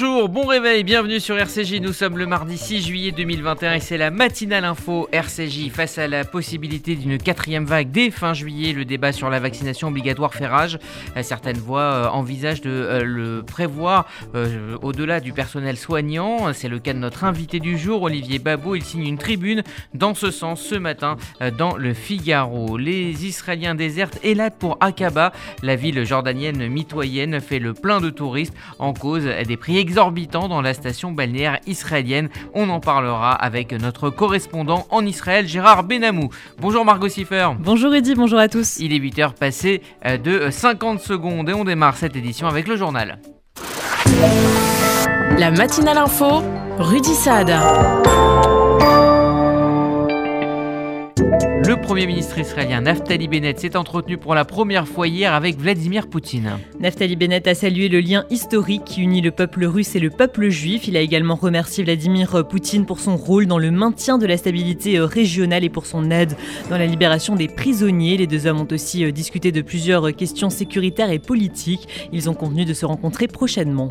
Bonjour, bon réveil, bienvenue sur RCJ. Nous sommes le mardi 6 juillet 2021 et c'est la matinale info RCJ. Face à la possibilité d'une quatrième vague dès fin juillet, le débat sur la vaccination obligatoire fait rage. Euh, certaines voix euh, envisagent de euh, le prévoir au-delà du personnel soignant. C'est le cas de notre invité du jour, Olivier Babot. Il signe une tribune dans ce sens ce matin dans le Figaro. Les Israéliens désertent Elat pour Aqaba. La ville jordanienne mitoyenne fait le plein de touristes en cause des prix exorbitant dans la station balnéaire israélienne. On en parlera avec notre correspondant en Israël, Gérard Benamou. Bonjour Margot Siffer. Bonjour Eddy, bonjour à tous. Il est 8h passé euh, de 50 secondes et on démarre cette édition avec le journal. La matinale info, Rudy Saad. Le Premier ministre israélien Naftali Bennett s'est entretenu pour la première fois hier avec Vladimir Poutine. Naftali Bennett a salué le lien historique qui unit le peuple russe et le peuple juif. Il a également remercié Vladimir Poutine pour son rôle dans le maintien de la stabilité régionale et pour son aide dans la libération des prisonniers. Les deux hommes ont aussi euh, discuté de plusieurs questions sécuritaires et politiques. Ils ont convenu de se rencontrer prochainement.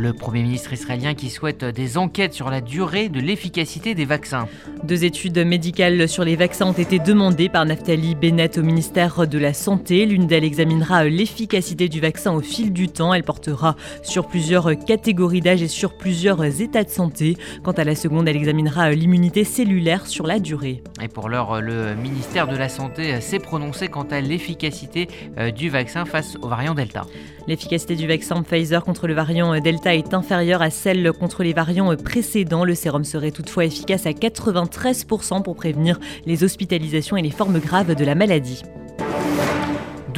Le Premier ministre israélien qui souhaite des enquêtes sur la durée de l'efficacité des vaccins. Deux études médicales sur les vaccins ont été demandées par Naftali Bennett au ministère de la Santé. L'une d'elles examinera l'efficacité du vaccin au fil du temps. Elle portera sur plusieurs catégories d'âge et sur plusieurs états de santé. Quant à la seconde, elle examinera l'immunité cellulaire sur la durée. Et pour l'heure, le ministère de la Santé s'est prononcé quant à l'efficacité euh, du vaccin face au variant Delta. L'efficacité du vaccin Pfizer contre le variant Delta est inférieure à celle contre les variants précédents. Le sérum serait toutefois efficace à 93% pour prévenir les hospitalisations et les formes graves de la maladie.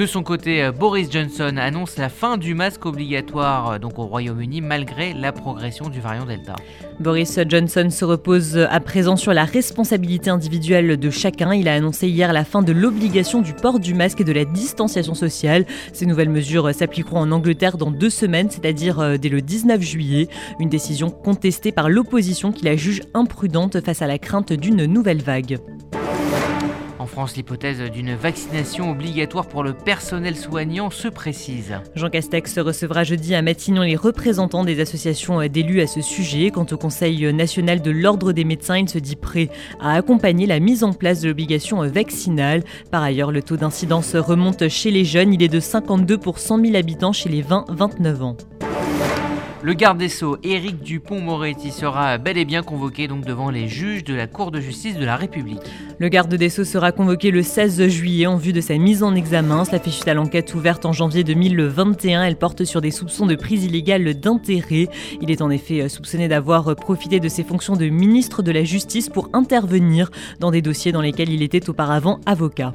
De son côté, euh, Boris Johnson annonce la fin du masque obligatoire euh, donc au Royaume-Uni malgré la progression du variant Delta. Boris Johnson se repose à présent sur la responsabilité individuelle de chacun. Il a annoncé hier la fin de l'obligation du port du masque et de la distanciation sociale. Ces nouvelles mesures s'appliqueront en Angleterre dans deux semaines, c'est-à-dire euh, dès le 19 juillet. Une décision contestée par l'opposition qui la juge imprudente face à la crainte d'une nouvelle vague. En France, l'hypothèse d'une vaccination obligatoire pour le personnel soignant se précise. Jean Castex recevra jeudi à Matignon les représentants des associations d'élus à ce sujet. Quant au Conseil national de l'ordre des médecins, il se dit prêt à accompagner la mise en place de l'obligation vaccinale. Par ailleurs, le taux d'incidence remonte chez les jeunes. Il est de 52 pour 100 000 habitants chez les 20-29 ans. Le garde des Sceaux, Éric Dupont-Moretti, sera bel et bien convoqué donc devant les juges de la Cour de justice de la République. Le garde des Sceaux sera convoqué le 16 juillet en vue de sa mise en examen. Cela fait à l'enquête ouverte en janvier 2021. Elle porte sur des soupçons de prise illégale d'intérêt. Il est en effet soupçonné d'avoir profité de ses fonctions de ministre de la Justice pour intervenir dans des dossiers dans lesquels il était auparavant avocat.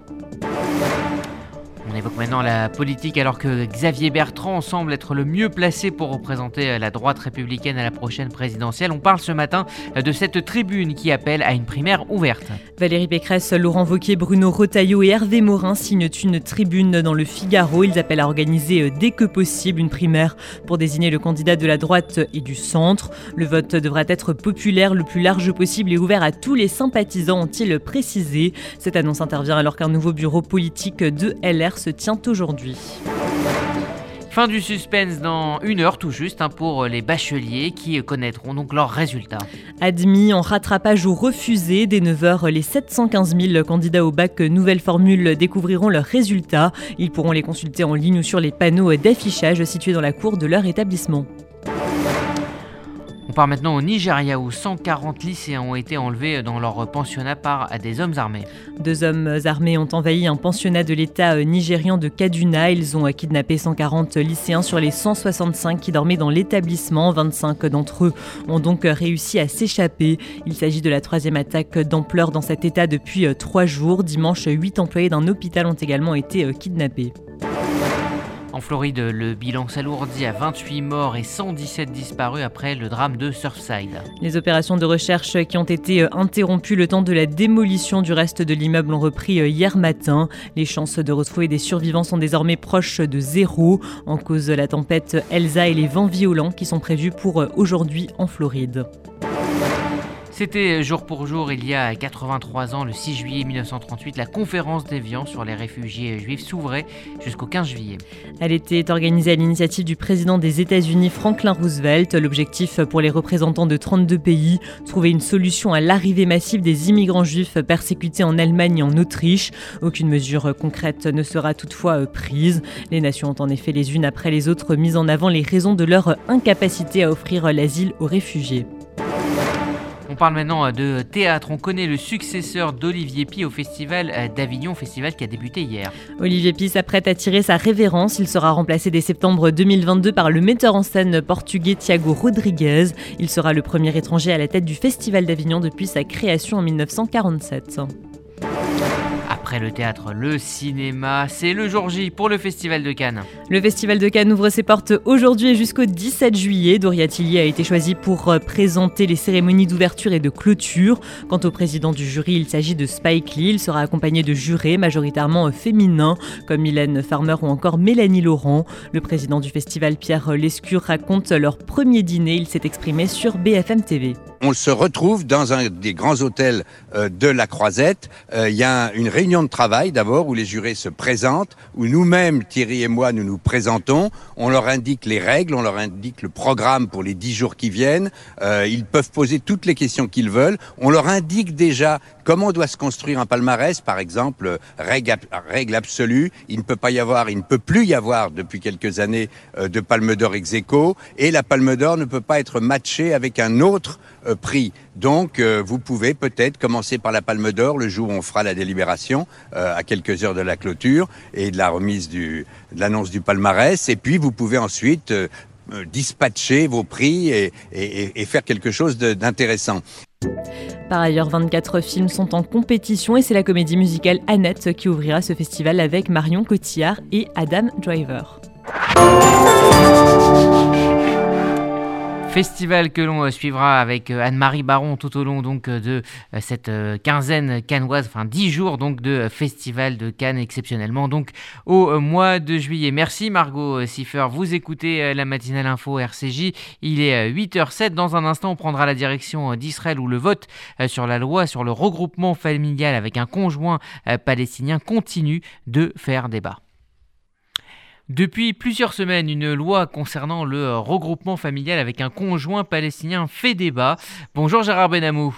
Évoque maintenant la politique alors que Xavier Bertrand semble être le mieux placé pour représenter la droite républicaine à la prochaine présidentielle. On parle ce matin de cette tribune qui appelle à une primaire ouverte. Valérie Pécresse, Laurent Wauquiez, Bruno Retailleau et Hervé Morin signent une tribune dans le Figaro. Ils appellent à organiser dès que possible une primaire pour désigner le candidat de la droite et du centre. Le vote devra être populaire le plus large possible et ouvert à tous les sympathisants, ont-ils précisé. Cette annonce intervient alors qu'un nouveau bureau politique de LR se tient aujourd'hui. Fin du suspense dans une heure tout juste hein, pour les bacheliers qui connaîtront donc leurs résultats. Admis en rattrapage ou refusé, dès 9h, les 715 000 candidats au bac nouvelle formule découvriront leurs résultats. Ils pourront les consulter en ligne ou sur les panneaux d'affichage situés dans la cour de leur établissement part maintenant au Nigeria où 140 lycéens ont été enlevés dans leur pensionnat par des hommes armés. Deux hommes armés ont envahi un pensionnat de l'État nigérian de Kaduna. Ils ont kidnappé 140 lycéens sur les 165 qui dormaient dans l'établissement. 25 d'entre eux ont donc réussi à s'échapper. Il s'agit de la troisième attaque d'ampleur dans cet État depuis trois jours. Dimanche, huit employés d'un hôpital ont également été kidnappés. En Floride, le bilan s'alourdit à 28 morts et 117 disparus après le drame de Surfside. Les opérations de recherche qui ont été euh, interrompues le temps de la démolition du reste de l'immeuble ont repris euh, hier matin. Les chances de retrouver des survivants sont désormais proches de zéro, en cause de la tempête Elsa et les vents violents qui sont prévus pour euh, aujourd'hui en Floride. C'était jour pour jour, il y a 83 ans, le 6 juillet 1938, la conférence d'Évian sur les réfugiés juifs s'ouvrait jusqu'au 15 juillet. Elle était organisée à l'initiative du président des États-Unis Franklin Roosevelt. L'objectif pour les représentants de 32 pays, trouver une solution à l'arrivée massive des immigrants juifs persécutés en Allemagne et en Autriche. Aucune mesure concrète ne sera toutefois prise. Les nations ont en effet les unes après les autres mis en avant les raisons de leur incapacité à offrir l'asile aux réfugiés. On parle maintenant euh, de théâtre. On connaît le successeur d'Olivier Pi au Festival euh, d'Avignon, festival qui a débuté hier. Olivier Pi s'apprête à tirer sa révérence. Il sera remplacé dès septembre 2022 par le metteur en scène portugais Thiago Rodriguez. Il sera le premier étranger à la tête du Festival d'Avignon depuis sa création en 1947. Après le théâtre, le cinéma, c'est le jour J pour le Festival de Cannes. Le Festival de Cannes ouvre ses portes aujourd'hui et jusqu'au 17 juillet. Doria Tilly a été choisi pour euh, présenter les cérémonies d'ouverture et de clôture. Quant au président du jury, il s'agit de Spike Lee. Il sera accompagné de jurés majoritairement féminins comme Mylène Farmer ou encore Mélanie Laurent. Le président du festival, Pierre Lescure, raconte leur premier dîner. Il s'est exprimé sur BFM TV on se retrouve dans un des grands hôtels euh, de la Croisette. Euh, il y a une réunion de travail d'abord où les jurés se présentent, où nous-mêmes, Thierry et moi, nous nous présentons. On leur indique les règles, on leur indique le programme pour les dix jours qui viennent. Euh, ils peuvent poser toutes les questions qu'ils veulent. On leur indique déjà comment doit se construire un palmarès, par exemple, règle, règle absolue. Il ne peut pas y avoir, il ne peut plus y avoir depuis quelques années de Palme d'Or ex aequo, et la Palme d'Or ne peut pas être matchée avec un autre euh, prix. Donc, euh, vous pouvez peut-être commencer par la Palme d'Or le jour où on fera la délibération, euh, à quelques heures de la clôture et de la remise du, de l'annonce du palmarès. Et puis, vous pouvez ensuite dispatcher vos prix et, et faire quelque chose d'intéressant. Par ailleurs, 24 films sont en compétition et c'est la comédie musicale Annette qui ouvrira ce festival avec Marion Cotillard et Adam Driver. Festival que l'on euh, suivra avec euh, Anne-Marie Baron tout au long donc euh, de cette quinzaine cannoise, enfin dix jours donc de festival de Cannes exceptionnellement donc au mois de juillet. Merci Margot Siffer, vous écoutez la matinale info RCJ, il est 8h07, dans un instant on prendra la direction d'Israël où le vote sur la loi sur le regroupement familial avec un conjoint palestinien continue de faire débat. Depuis plusieurs semaines, une loi concernant le regroupement familial avec un conjoint palestinien fait débat. Bonjour Gérard Benamou.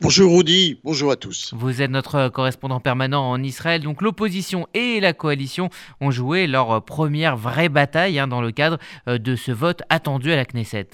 Bonjour Rudy, bonjour à tous. Vous êtes notre correspondant permanent en Israël. Donc l'opposition et la coalition ont joué leur première vraie bataille hein, dans le cadre euh, de ce vote attendu à la Knesset.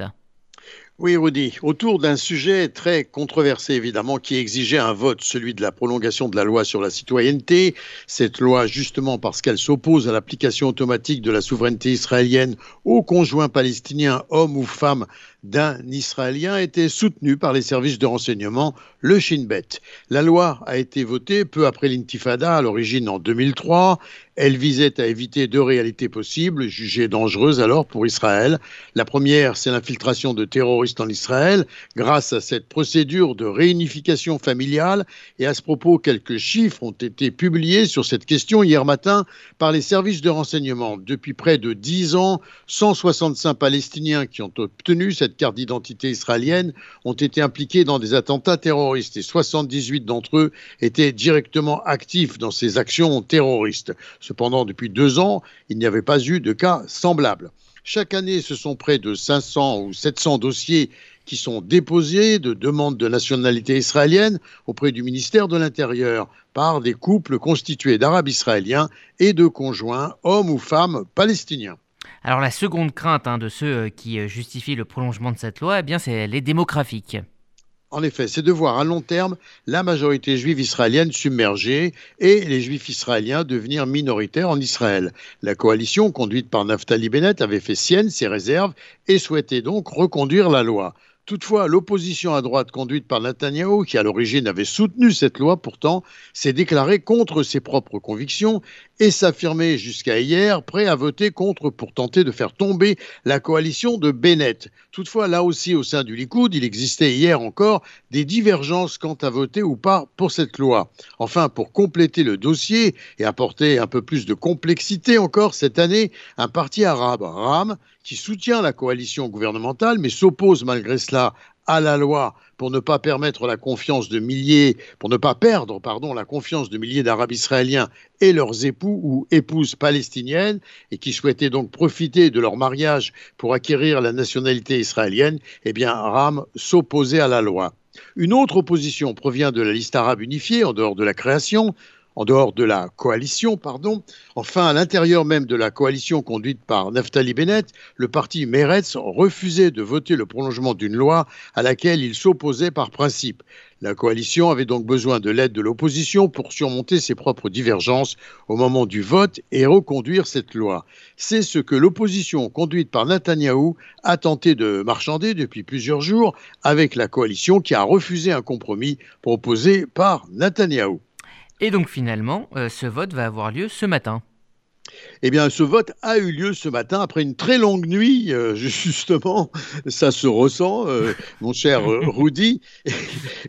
Oui, Rudy, autour d'un sujet très controversé, évidemment, qui exigeait un vote, celui de la prolongation de la loi sur la citoyenneté. Cette loi, justement, parce qu'elle s'oppose à l'application automatique de la souveraineté israélienne aux conjoints palestiniens, hommes ou femmes, d'un Israélien était soutenu par les services de renseignement, le Shin Bet. La loi a été votée peu après l'intifada, à l'origine en 2003. Elle visait à éviter deux réalités possibles, jugées dangereuses alors pour Israël. La première, c'est l'infiltration de terroristes en Israël, grâce à cette procédure de réunification familiale. Et à ce propos, quelques chiffres ont été publiés sur cette question hier matin par les services de renseignement. Depuis près de dix ans, 165 Palestiniens qui ont obtenu cette carte d'identité israélienne ont été impliqués dans des attentats terroristes et 78 d'entre eux étaient directement actifs dans ces actions terroristes. Cependant, depuis deux ans, il n'y avait pas eu de cas semblables. Chaque année, ce sont près de 500 ou 700 dossiers qui sont déposés de demandes de nationalité israélienne auprès du ministère de l'Intérieur par des couples constitués d'Arabes israéliens et de conjoints, hommes ou femmes palestiniens. Alors la seconde crainte hein, de ceux euh, qui euh, justifient le prolongement de cette loi, eh bien c'est les démographiques. En effet, c'est de voir à long terme la majorité juive israélienne submergée et les juifs israéliens devenir minoritaires en Israël. La coalition conduite par Naftali Bennett avait fait sienne ses réserves et souhaitait donc reconduire la loi. Toutefois, l'opposition à droite conduite par Netanyahou, qui à l'origine avait soutenu cette loi pourtant, s'est déclarée contre ses propres convictions et s'affirmait jusqu'à hier prêt à voter contre pour tenter de faire tomber la coalition de Bennett. Toutefois, là aussi au sein du Likoud, il existait hier encore des divergences quant à voter ou pas pour cette loi. Enfin, pour compléter le dossier et apporter un peu plus de complexité encore cette année, un parti arabe, RAM, qui soutient la coalition gouvernementale mais s'oppose malgré cela à la loi pour ne pas permettre la confiance de milliers, pour ne pas perdre, pardon, la confiance de milliers d'Arabes israéliens et leurs époux ou épouses palestiniennes et qui souhaitaient donc profiter de leur mariage pour acquérir la nationalité israélienne, eh bien, Ram s'opposait à la loi. Une autre opposition provient de la liste arabe unifiée, en dehors de la création, en dehors de la coalition, pardon. Enfin, à l'intérieur même de la coalition conduite par Naftali Bennett, le parti Meretz refusait de voter le prolongement d'une loi à laquelle il s'opposait par principe. La coalition avait donc besoin de l'aide de l'opposition pour surmonter ses propres divergences au moment du vote et reconduire cette loi. C'est ce que l'opposition conduite par Netanyahou a tenté de marchander depuis plusieurs jours avec la coalition qui a refusé un compromis proposé par Netanyahou. Et donc finalement, euh, ce vote va avoir lieu ce matin. Eh bien, ce vote a eu lieu ce matin après une très longue nuit, euh, justement, ça se ressent, euh, mon cher euh, Rudy.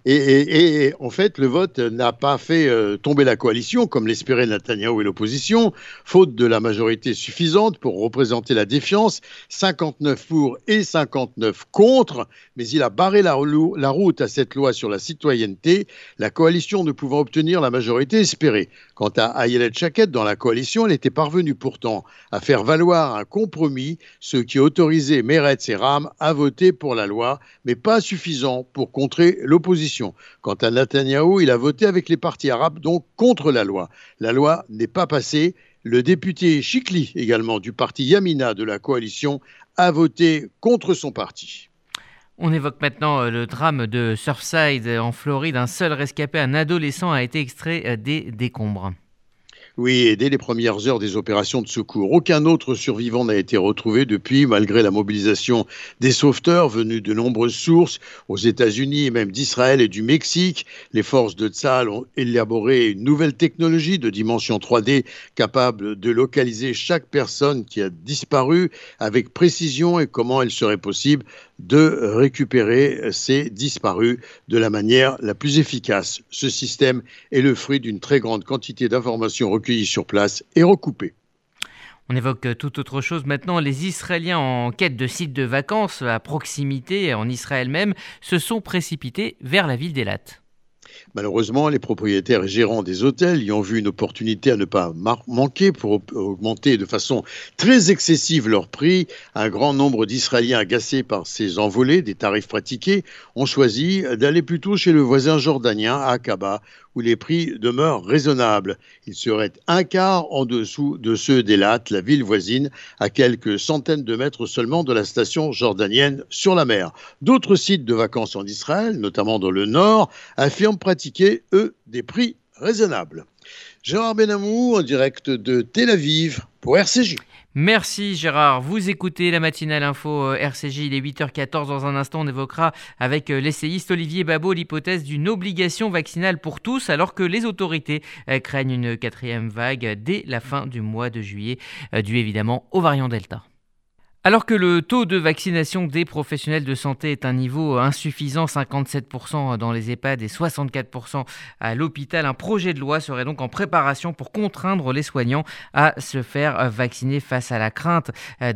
Et, en fait, le vote n'a pas fait tomber la coalition, comme l'espérait Netanyahu et l'opposition, faute de la majorité suffisante pour représenter la défiance, 59 pour et 59 contre, mais il a barré la, la route à cette loi sur la citoyenneté, la coalition ne pouvant obtenir la majorité espérée. Quant à Ayelet Chaket, dans la coalition, elle était parvenue pourtant à faire valoir un compromis, ce qui autorisait Meretz et Ram à voter pour la loi, mais pas suffisant pour contrer l'opposition. Quant à Netanyahu, il a voté avec les partis arabes, donc contre la loi. La loi n'est pas passée. Le député Chikli, également du parti Yamina de la coalition, a voté contre son parti. On évoque maintenant euh, le drame de Surfside en Floride. Un seul rescapé, un adolescent, a été extrait euh, des décombres. Oui, et dès les premières heures des opérations de secours, aucun autre survivant n'a été retrouvé depuis, malgré la mobilisation des sauveteurs venus de nombreuses sources, aux États-Unis et même d'Israël et du Mexique. Les forces de Tzal ont élaboré une nouvelle technologie de dimension 3D capable de localiser chaque personne qui a disparu avec précision et comment il serait possible de récupérer ces disparus de la manière la plus efficace. Ce système est le fruit d'une très grande quantité d'informations recueillies sur place et recoupées. On évoque tout autre chose maintenant. Les Israéliens en quête de sites de vacances à proximité, en Israël même, se sont précipités vers la ville d'Elat. Malheureusement, les propriétaires et gérants des hôtels y ont vu une opportunité à ne pas manquer pour augmenter de façon très excessive leurs prix. Un grand nombre d'Israéliens agacés par ces envolées des tarifs pratiqués ont choisi d'aller plutôt chez le voisin jordanien à Aqaba où les prix demeurent raisonnables. Ils seraient un quart en dessous de ceux d'Elat, la ville voisine, à quelques centaines de mètres seulement de la station jordanienne sur la mer. D'autres sites de vacances en Israël, notamment dans le nord, affirment pratiquer, eux, des prix raisonnables. Gérard Benamou en direct de Tel Aviv pour RCJ. Merci Gérard. Vous écoutez la matinale info euh, RCJ, il est 8h14. Dans un instant, on évoquera avec euh, l'essayiste Olivier Babot l'hypothèse d'une obligation vaccinale pour tous, alors que les autorités euh, craignent une quatrième vague dès la fin du mois de juillet, due évidemment au variant Delta. Alors que le taux de vaccination des professionnels de santé est un niveau insuffisant, 57% dans les EHPAD et 64% à l'hôpital, un projet de loi serait donc en préparation pour contraindre les soignants à se faire vacciner face à la crainte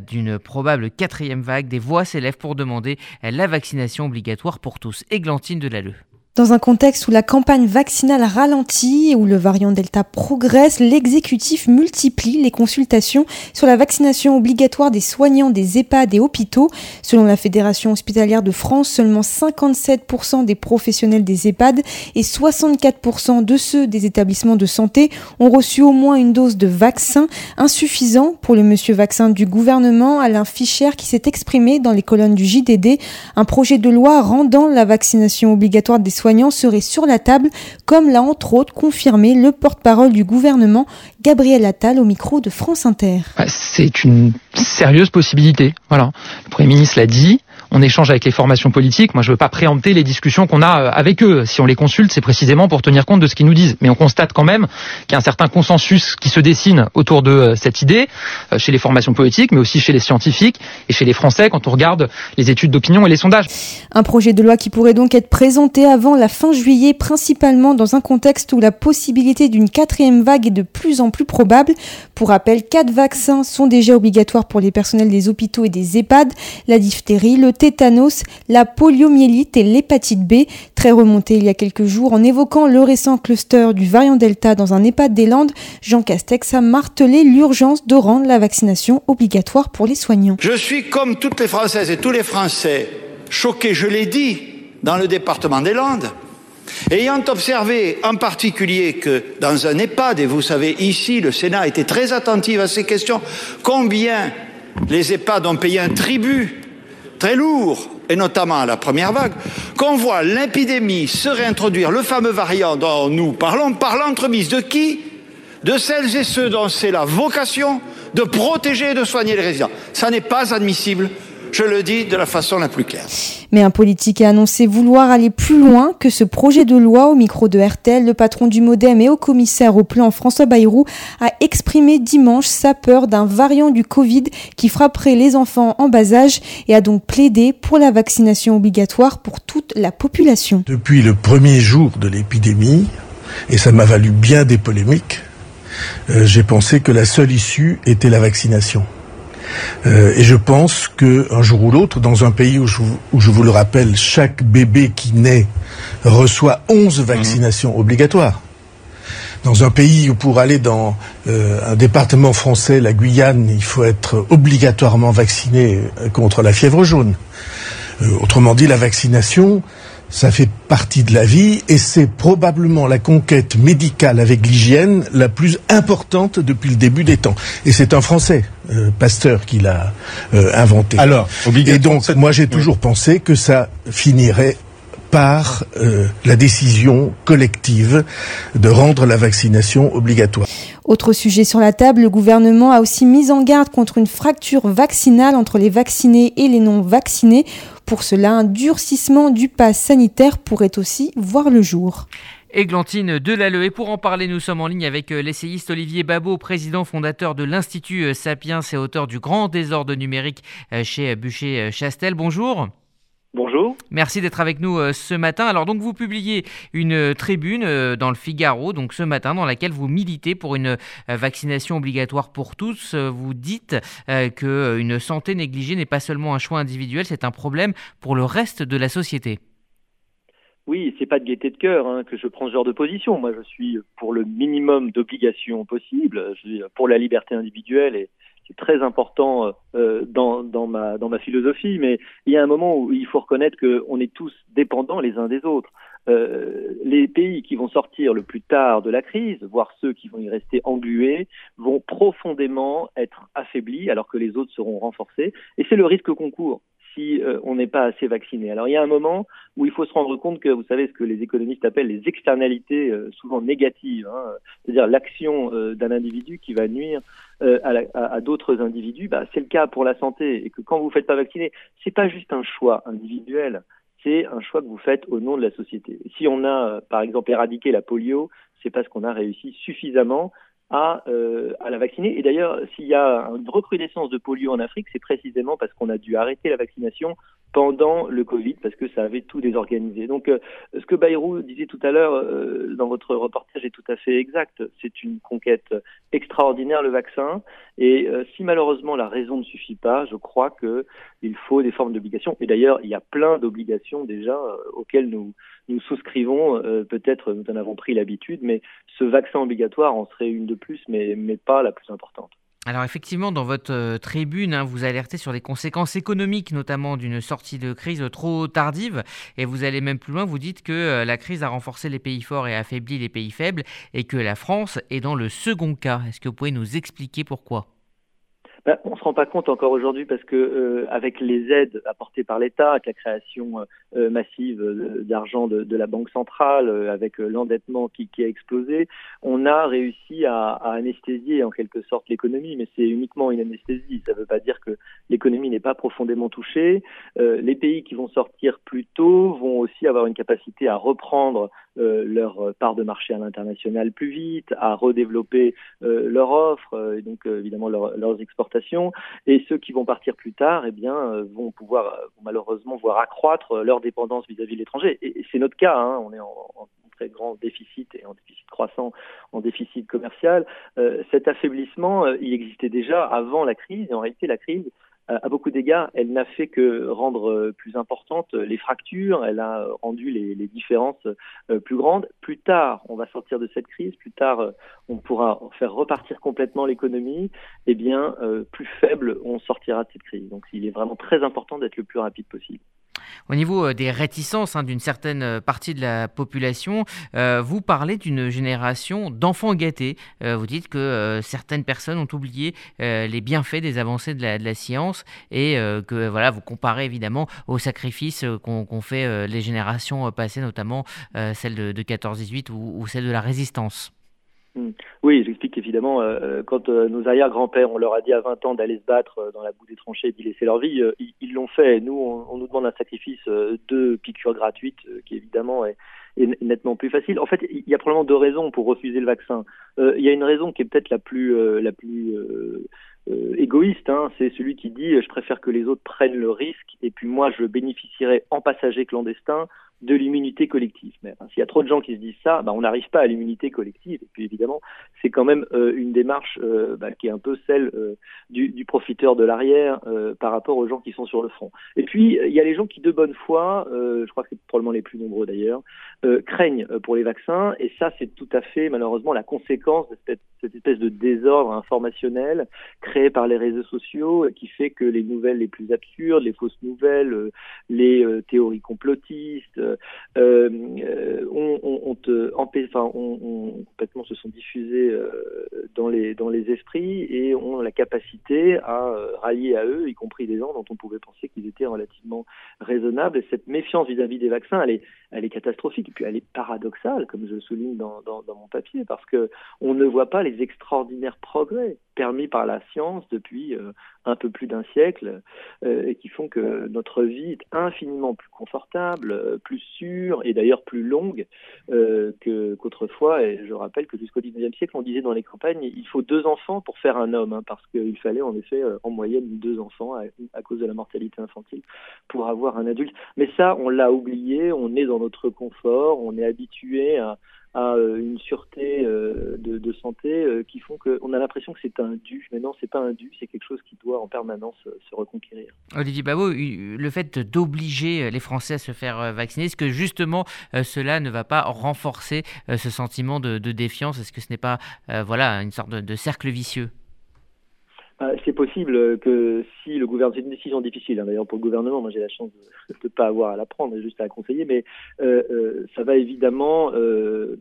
d'une probable quatrième vague. Des voix s'élèvent pour demander la vaccination obligatoire pour tous. Églantine de Lalleux. Dans un contexte où la campagne vaccinale ralentit et où le variant Delta progresse, l'exécutif multiplie les consultations sur la vaccination obligatoire des soignants des EHPAD et hôpitaux. Selon la Fédération hospitalière de France, seulement 57% des professionnels des EHPAD et 64% de ceux des établissements de santé ont reçu au moins une dose de vaccin, insuffisant pour le monsieur vaccin du gouvernement, Alain Fischer, qui s'est exprimé dans les colonnes du JDD, un projet de loi rendant la vaccination obligatoire des soignants seraient sur la table, comme l'a entre autres confirmé le porte-parole du gouvernement, Gabriel Attal, au micro de France Inter. Bah, c'est une sérieuse possibilité. Voilà. Le Premier ministre l'a dit on échange avec les formations politiques. Moi, je ne veux pas préempter les discussions qu'on a euh, avec eux. Si on les consulte, c'est précisément pour tenir compte de ce qu'ils nous disent. Mais on constate quand même qu'il y a un certain consensus qui se dessine autour de euh, cette idée, euh, chez les formations politiques, mais aussi chez les scientifiques et chez les Français quand on regarde les études d'opinion et les sondages. Un projet de loi qui pourrait donc être présenté avant la fin juillet, principalement dans un contexte où la possibilité d'une quatrième vague est de plus en plus probable. Pour rappel, quatre vaccins sont déjà obligatoires pour les personnels des hôpitaux et des EHPAD, la diphtérie, le tétanos, la poliomyélite et l'hépatite B, très remonté il y a quelques jours en évoquant le récent cluster du variant Delta dans un EHPAD des Landes. Jean Castex a martelé l'urgence de rendre la vaccination obligatoire pour les soignants. Je suis comme toutes les Françaises et tous les Français choqué, je l'ai dit, dans le département des Landes. Ayant observé en particulier que dans un EHPAD, et vous savez ici, le Sénat été très attentif à ces questions, combien les EHPAD ont payé un tribut très lourd, et notamment à la première vague, qu'on voit l'épidémie se réintroduire, le fameux variant dont nous parlons, par l'entremise de qui? De celles et ceux dont c'est la vocation de protéger et de soigner les résidents. Ça n'est pas admissible je le dis de la façon la plus claire. Mais un politique a annoncé vouloir aller plus loin que ce projet de loi au micro de RTL. Le patron du Modem et au commissaire au plan François Bayrou a exprimé dimanche sa peur d'un variant du Covid qui frapperait les enfants en bas âge et a donc plaidé pour la vaccination obligatoire pour toute la population. Depuis le premier jour de l'épidémie, et ça m'a valu bien des polémiques, euh, j'ai pensé que la seule issue était la vaccination. Euh, et je pense qu'un jour ou l'autre, dans un pays où je, vous le rappelle, chaque bébé qui naît reçoit 11 mhm. vaccinations obligatoires. Dans un pays où pour aller dans euh, un département français, la Guyane, il faut être obligatoirement vacciné euh, contre la fièvre jaune. autrement dit, la vaccination, ça fait partie de la vie et c'est probablement la conquête médicale avec l'hygiène la plus importante depuis le début des temps. Et c'est un Français, euh, Pasteur, qui l'a euh, inventé. Alors, et donc, moi j'ai toujours pensé que ça finirait par euh, la décision collective de rendre la vaccination obligatoire. Autre sujet sur la table, le gouvernement a aussi mis en garde contre une fracture vaccinale entre les vaccinés et les non vaccinés. Pour cela, un durcissement du pass sanitaire pourrait aussi voir le jour. Églantine Delalleux. Et pour en parler, nous sommes en ligne avec euh, l'essayiste Olivier Babot, président fondateur de l'Institut euh, Sapiens et auteur du Grand désordre numérique chez Bûcher-Chastel. Bonjour. Bonjour. Merci d'être avec nous euh, ce matin. Alors donc vous publiez une euh, tribune euh, dans le Figaro donc ce matin dans laquelle vous militez pour une vaccination obligatoire pour tous. Vous dites que une santé négligée n'est pas seulement un choix individuel, c'est un problème pour le reste de la société. Oui, c'est pas de gaieté de cœur hein, que je prends ce genre de position. Moi, je suis pour le minimum d'obligations possible, je suis pour la liberté individuelle et c'est très important euh, dans, ma philosophie, mais il y a un moment où il faut reconnaître qu'on est tous dépendants les uns des autres. Euh, les pays qui vont sortir le plus tard de la crise, voire ceux qui vont y rester englués, vont profondément être affaiblis alors que les autres seront renforcés. Et c'est le risque qu'on court si euh, on n'est pas assez vacciné. Alors il y a un moment où il faut se rendre compte que vous savez ce que les économistes appellent les externalités euh, souvent négatives, hein, c'est-à-dire l'action euh, d'un individu qui va nuire à, d'autres individus. Bah, c'est le cas pour la santé et que quand vous ne faites pas vacciner, c'est pas juste un choix individuel, c'est un choix que vous faites au nom de la société. Si on a par exemple éradiqué la polio, c'est parce qu'on a réussi suffisamment à, euh, à la vacciner. Et d'ailleurs, s'il y a une recrudescence de polio en Afrique, c'est précisément parce qu'on a dû arrêter la vaccination pendant le Covid, parce que ça avait tout désorganisé. Donc, euh, ce que Bayrou disait tout à l'heure euh, dans votre reportage est tout à fait exact. C'est une conquête extraordinaire, le vaccin. Et euh, si malheureusement la raison ne suffit pas, je crois qu'il faut des formes d'obligations. Et d'ailleurs, il y a plein d'obligations déjà auxquelles nous, nous souscrivons. Peut-être nous en avons pris l'habitude, mais ce vaccin obligatoire en serait une de plus, mais, mais pas la plus importante. Alors effectivement, dans votre euh, tribune, hein, vous alertez sur les conséquences économiques, notamment d'une sortie de crise trop tardive, et vous allez même plus loin, vous dites que euh, la crise a renforcé les pays forts et affaibli les pays faibles, et que la France est dans le second cas. Est-ce que vous pouvez nous expliquer pourquoi? Ben, on ne se rend pas compte encore aujourd'hui parce que euh, avec les aides apportées par l'État, avec la création euh, euh, massive d'argent de, de, la Banque centrale, avec l'endettement qui, qui, a explosé, on a réussi à, à anesthésier en quelque sorte l'économie, mais c'est uniquement une anesthésie. Ça ne veut pas dire que l'économie n'est pas profondément touchée. les pays qui vont sortir plus tôt vont aussi avoir une capacité à reprendre leur part de marché à l'international plus vite, à redévelopper leur offre, et donc évidemment leur, leurs exportations et ceux qui vont partir plus tard, eh bien, euh, vont pouvoir euh, malheureusement voir accroître euh, leur dépendance vis-à-vis de l'étranger. Et, c'est notre cas. Hein. on est en, très grand déficit et en déficit croissant, en déficit commercial. cet affaiblissement, il existait déjà avant la crise. Et en réalité, la crise à beaucoup d'égards, elle n'a fait que rendre plus importantes les fractures, elle a rendu les, les différences plus grandes. Plus tard, on va sortir de cette crise, plus tard, on pourra faire repartir complètement l'économie, eh bien, plus faible on sortira de cette crise. Donc, il est vraiment très important d'être le plus rapide possible. Au niveau euh, des réticences hein, d'une certaine euh, partie de la population, euh, vous parlez d'une génération d'enfants gâtés. vous dites que certaines personnes ont oublié les bienfaits des avancées de la, science et que voilà, vous comparez évidemment aux sacrifices qu'ont fait les générations passées, notamment celles de, 14-18 ou, ou celles de la résistance. Hmm. Oui, j'explique évidemment, euh, euh, quand euh, nos arrière-grands-pères, on leur a dit à 20 ans d'aller se battre dans la boue des tranchées et d'y laisser leur vie, ils l'ont fait. Nous, on, nous demande un sacrifice de piqûres gratuites, qui évidemment est, est, nettement plus facile. En fait, il y a probablement deux raisons pour refuser le vaccin. il y a une raison qui est peut-être la plus, la plus égoïste, hein, c'est celui qui dit je préfère que les autres prennent le risque et puis moi je bénéficierai en passager clandestin de l'immunité collective. Mais s'il y a trop de gens qui se disent ça, bah, on n'arrive pas à l'immunité collective. Et puis évidemment, c'est quand même euh, une démarche euh, bah, qui est un peu celle euh, du, du, profiteur de l'arrière par rapport aux gens qui sont sur le front. Et puis il y a les gens qui de bonne foi, je crois que c'est probablement les plus nombreux d'ailleurs, craignent pour les vaccins. Et ça, c'est tout à fait malheureusement la conséquence de cette, cette, espèce de désordre informationnel créé par les réseaux sociaux qui fait que les nouvelles les plus absurdes, les fausses nouvelles, les théories complotistes, euh, euh, on, on, te enfin, on, complètement se sont diffusés euh, dans les dans les esprits et ont la capacité à rallier à eux, y compris des gens dont on pouvait penser qu'ils étaient relativement raisonnables. Et cette méfiance vis-à-vis des vaccins, elle est elle est catastrophique et puis elle est paradoxale, comme je le souligne dans, dans, dans mon papier, parce que on ne voit pas les extraordinaires progrès permis par la science depuis un peu plus d'un siècle et qui font que notre vie est infiniment plus confortable, plus sûre et d'ailleurs plus longue euh, qu'autrefois. et je rappelle que jusqu'au XIXe siècle, on disait dans les campagnes, il faut deux enfants pour faire un homme, hein, parce qu'il fallait en effet euh, en moyenne deux enfants à, cause de la mortalité infantile pour avoir un adulte. Mais ça, on l'a oublié, on est dans notre confort, on est habitué à, à euh, une sûreté euh, de, santé euh, qui font qu'on a l'impression que c'est un dû. Mais non, c'est pas un dû, c'est quelque chose qui doit en permanence se reconquérir. Olivier Babot, le fait d'obliger les Français à se faire vacciner, est-ce que justement cela ne va pas renforcer ce sentiment de, défiance? Est-ce que ce n'est pas voilà, une sorte de cercle vicieux? C'est possible que si le gouvernement, c'est une décision difficile hein, d'ailleurs pour le gouvernement, moi j'ai la chance de ne pas avoir à la prendre, juste à la conseiller, mais euh, euh, ça va évidemment euh,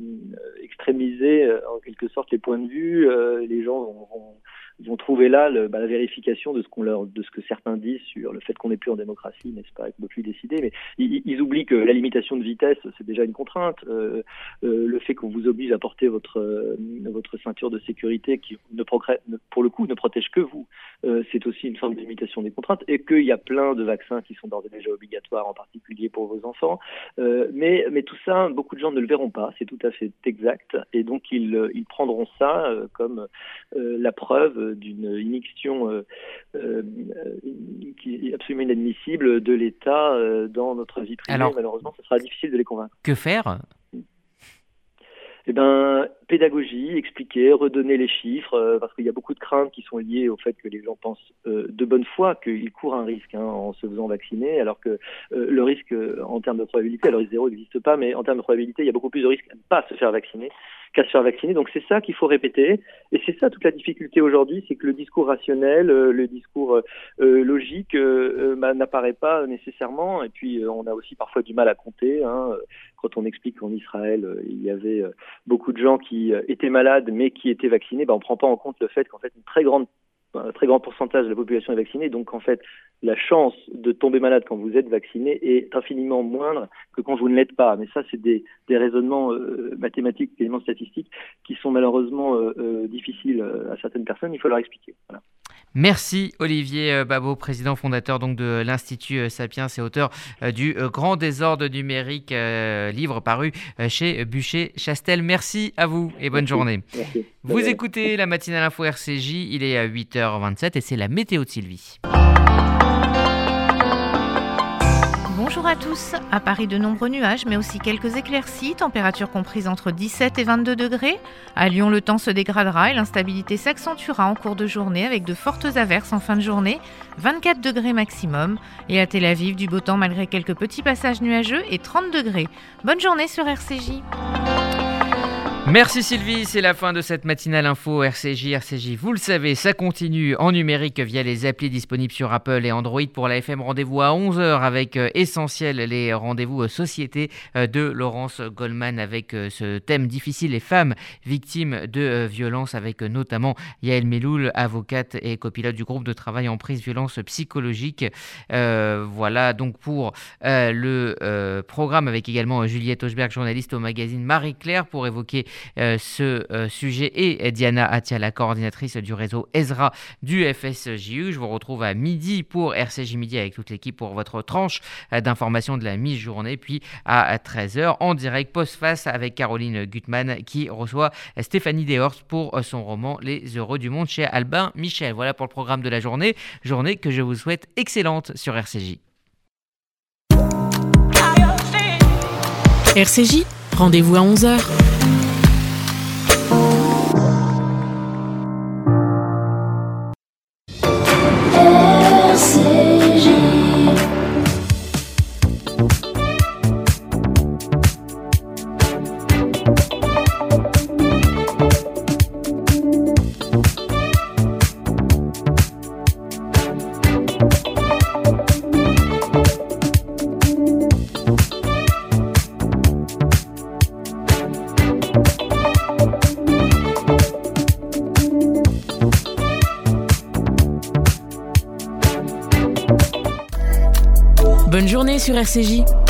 extrémiser en quelque sorte les points de vue, les gens vont, vont ils vont trouver là le, bah, la vérification de ce qu'on leur, de ce que certains disent sur le fait qu'on n'est plus en démocratie, n'est-ce pas, qu'on ne peut plus décider. Mais ils, oublient que la limitation de vitesse, c'est déjà une contrainte. Euh, euh, le fait qu'on vous oblige à porter votre euh, votre ceinture de sécurité, qui ne, pour le coup ne protège que vous, c'est aussi une forme de limitation des contraintes. Et qu'il y a plein de vaccins qui sont d'ores et déjà obligatoires, en particulier pour vos enfants. Mais tout ça, beaucoup de gens ne le verront pas. C'est tout à fait exact. Et donc ils prendront ça comme la preuve d'une immixtion euh, euh, qui est absolument inadmissible de l'État euh, dans notre vie privée. Malheureusement, ce sera difficile de les convaincre. Que faire? Eh ben, pédagogie, expliquer, redonner les chiffres, parce qu'il y a beaucoup de craintes qui sont liées au fait que les gens pensent de bonne foi qu'ils courent un risque hein, en se faisant vacciner, alors que le risque en termes de probabilité, alors le zéro n'existe pas, mais en termes de probabilité, il y a beaucoup plus de risques à ne pas se faire vacciner qu'à se faire vacciner. Donc c'est ça qu'il faut répéter. Et c'est ça toute la difficulté aujourd'hui, c'est que le discours rationnel, euh, le discours euh, logique euh, bah, n'apparaît pas nécessairement. Et puis on a aussi parfois du mal à compter. Hein. Quand on explique qu'en Israël, il y avait beaucoup de gens qui étaient malades mais qui étaient vaccinés, bah, on ne prend pas en compte le fait qu'en fait une très grande un très grand pourcentage de la population est vaccinée, donc en fait, la chance de tomber malade quand vous êtes vacciné est infiniment moindre que quand vous ne l'êtes pas. Mais ça, c'est des, des, raisonnements euh, mathématiques, quasiment statistiques, qui sont malheureusement euh, euh, difficiles à certaines personnes. Il faut leur expliquer. Voilà. Merci Olivier Babot, président fondateur donc de l'Institut Sapiens et auteur du Grand désordre numérique, livre paru chez Bûcher-Chastel. Merci à vous et bonne journée. Vous écoutez la matinale info RCJ, il est à 8h27 et c'est la météo de Sylvie. Bonjour à tous. À Paris, de nombreux nuages, mais aussi quelques éclaircies, température comprise entre 17 et 22 degrés. À Lyon, le temps se dégradera et l'instabilité s'accentuera en cours de journée avec de fortes averses en fin de journée, 24 degrés maximum. Et à Tel Aviv, du beau temps malgré quelques petits passages nuageux et 30 degrés. Bonne journée sur RCJ. Merci Sylvie, c'est la fin de cette matinale info RCJ. RCJ, vous le savez, ça continue en numérique via les applis disponibles sur Apple et Android pour la FM. Rendez-vous à 11h avec euh, Essentiel, les rendez-vous euh, société euh, de Laurence Goldman avec ce thème difficile, les femmes victimes de violences avec notamment Yael Meloul, avocate et copilote du groupe de travail en prise violence psychologique. voilà donc pour le programme avec également Juliette Hochberg, journaliste au magazine Marie-Claire pour évoquer ce euh, sujet et Diana Atia, la coordinatrice du réseau Ezra du FSJU. Je vous retrouve à midi pour RCJ Midi avec toute l'équipe pour votre tranche euh, d'information de la mi-journée. Puis à 13h en direct post-face avec Caroline Gutmann qui reçoit Stéphanie Dehorst pour son roman Les Heureux du Monde chez Albin Michel. Voilà pour le programme de la journée. Journée que je vous souhaite excellente sur RCJ. RCJ, rendez-vous à 11h. Sur RCJ.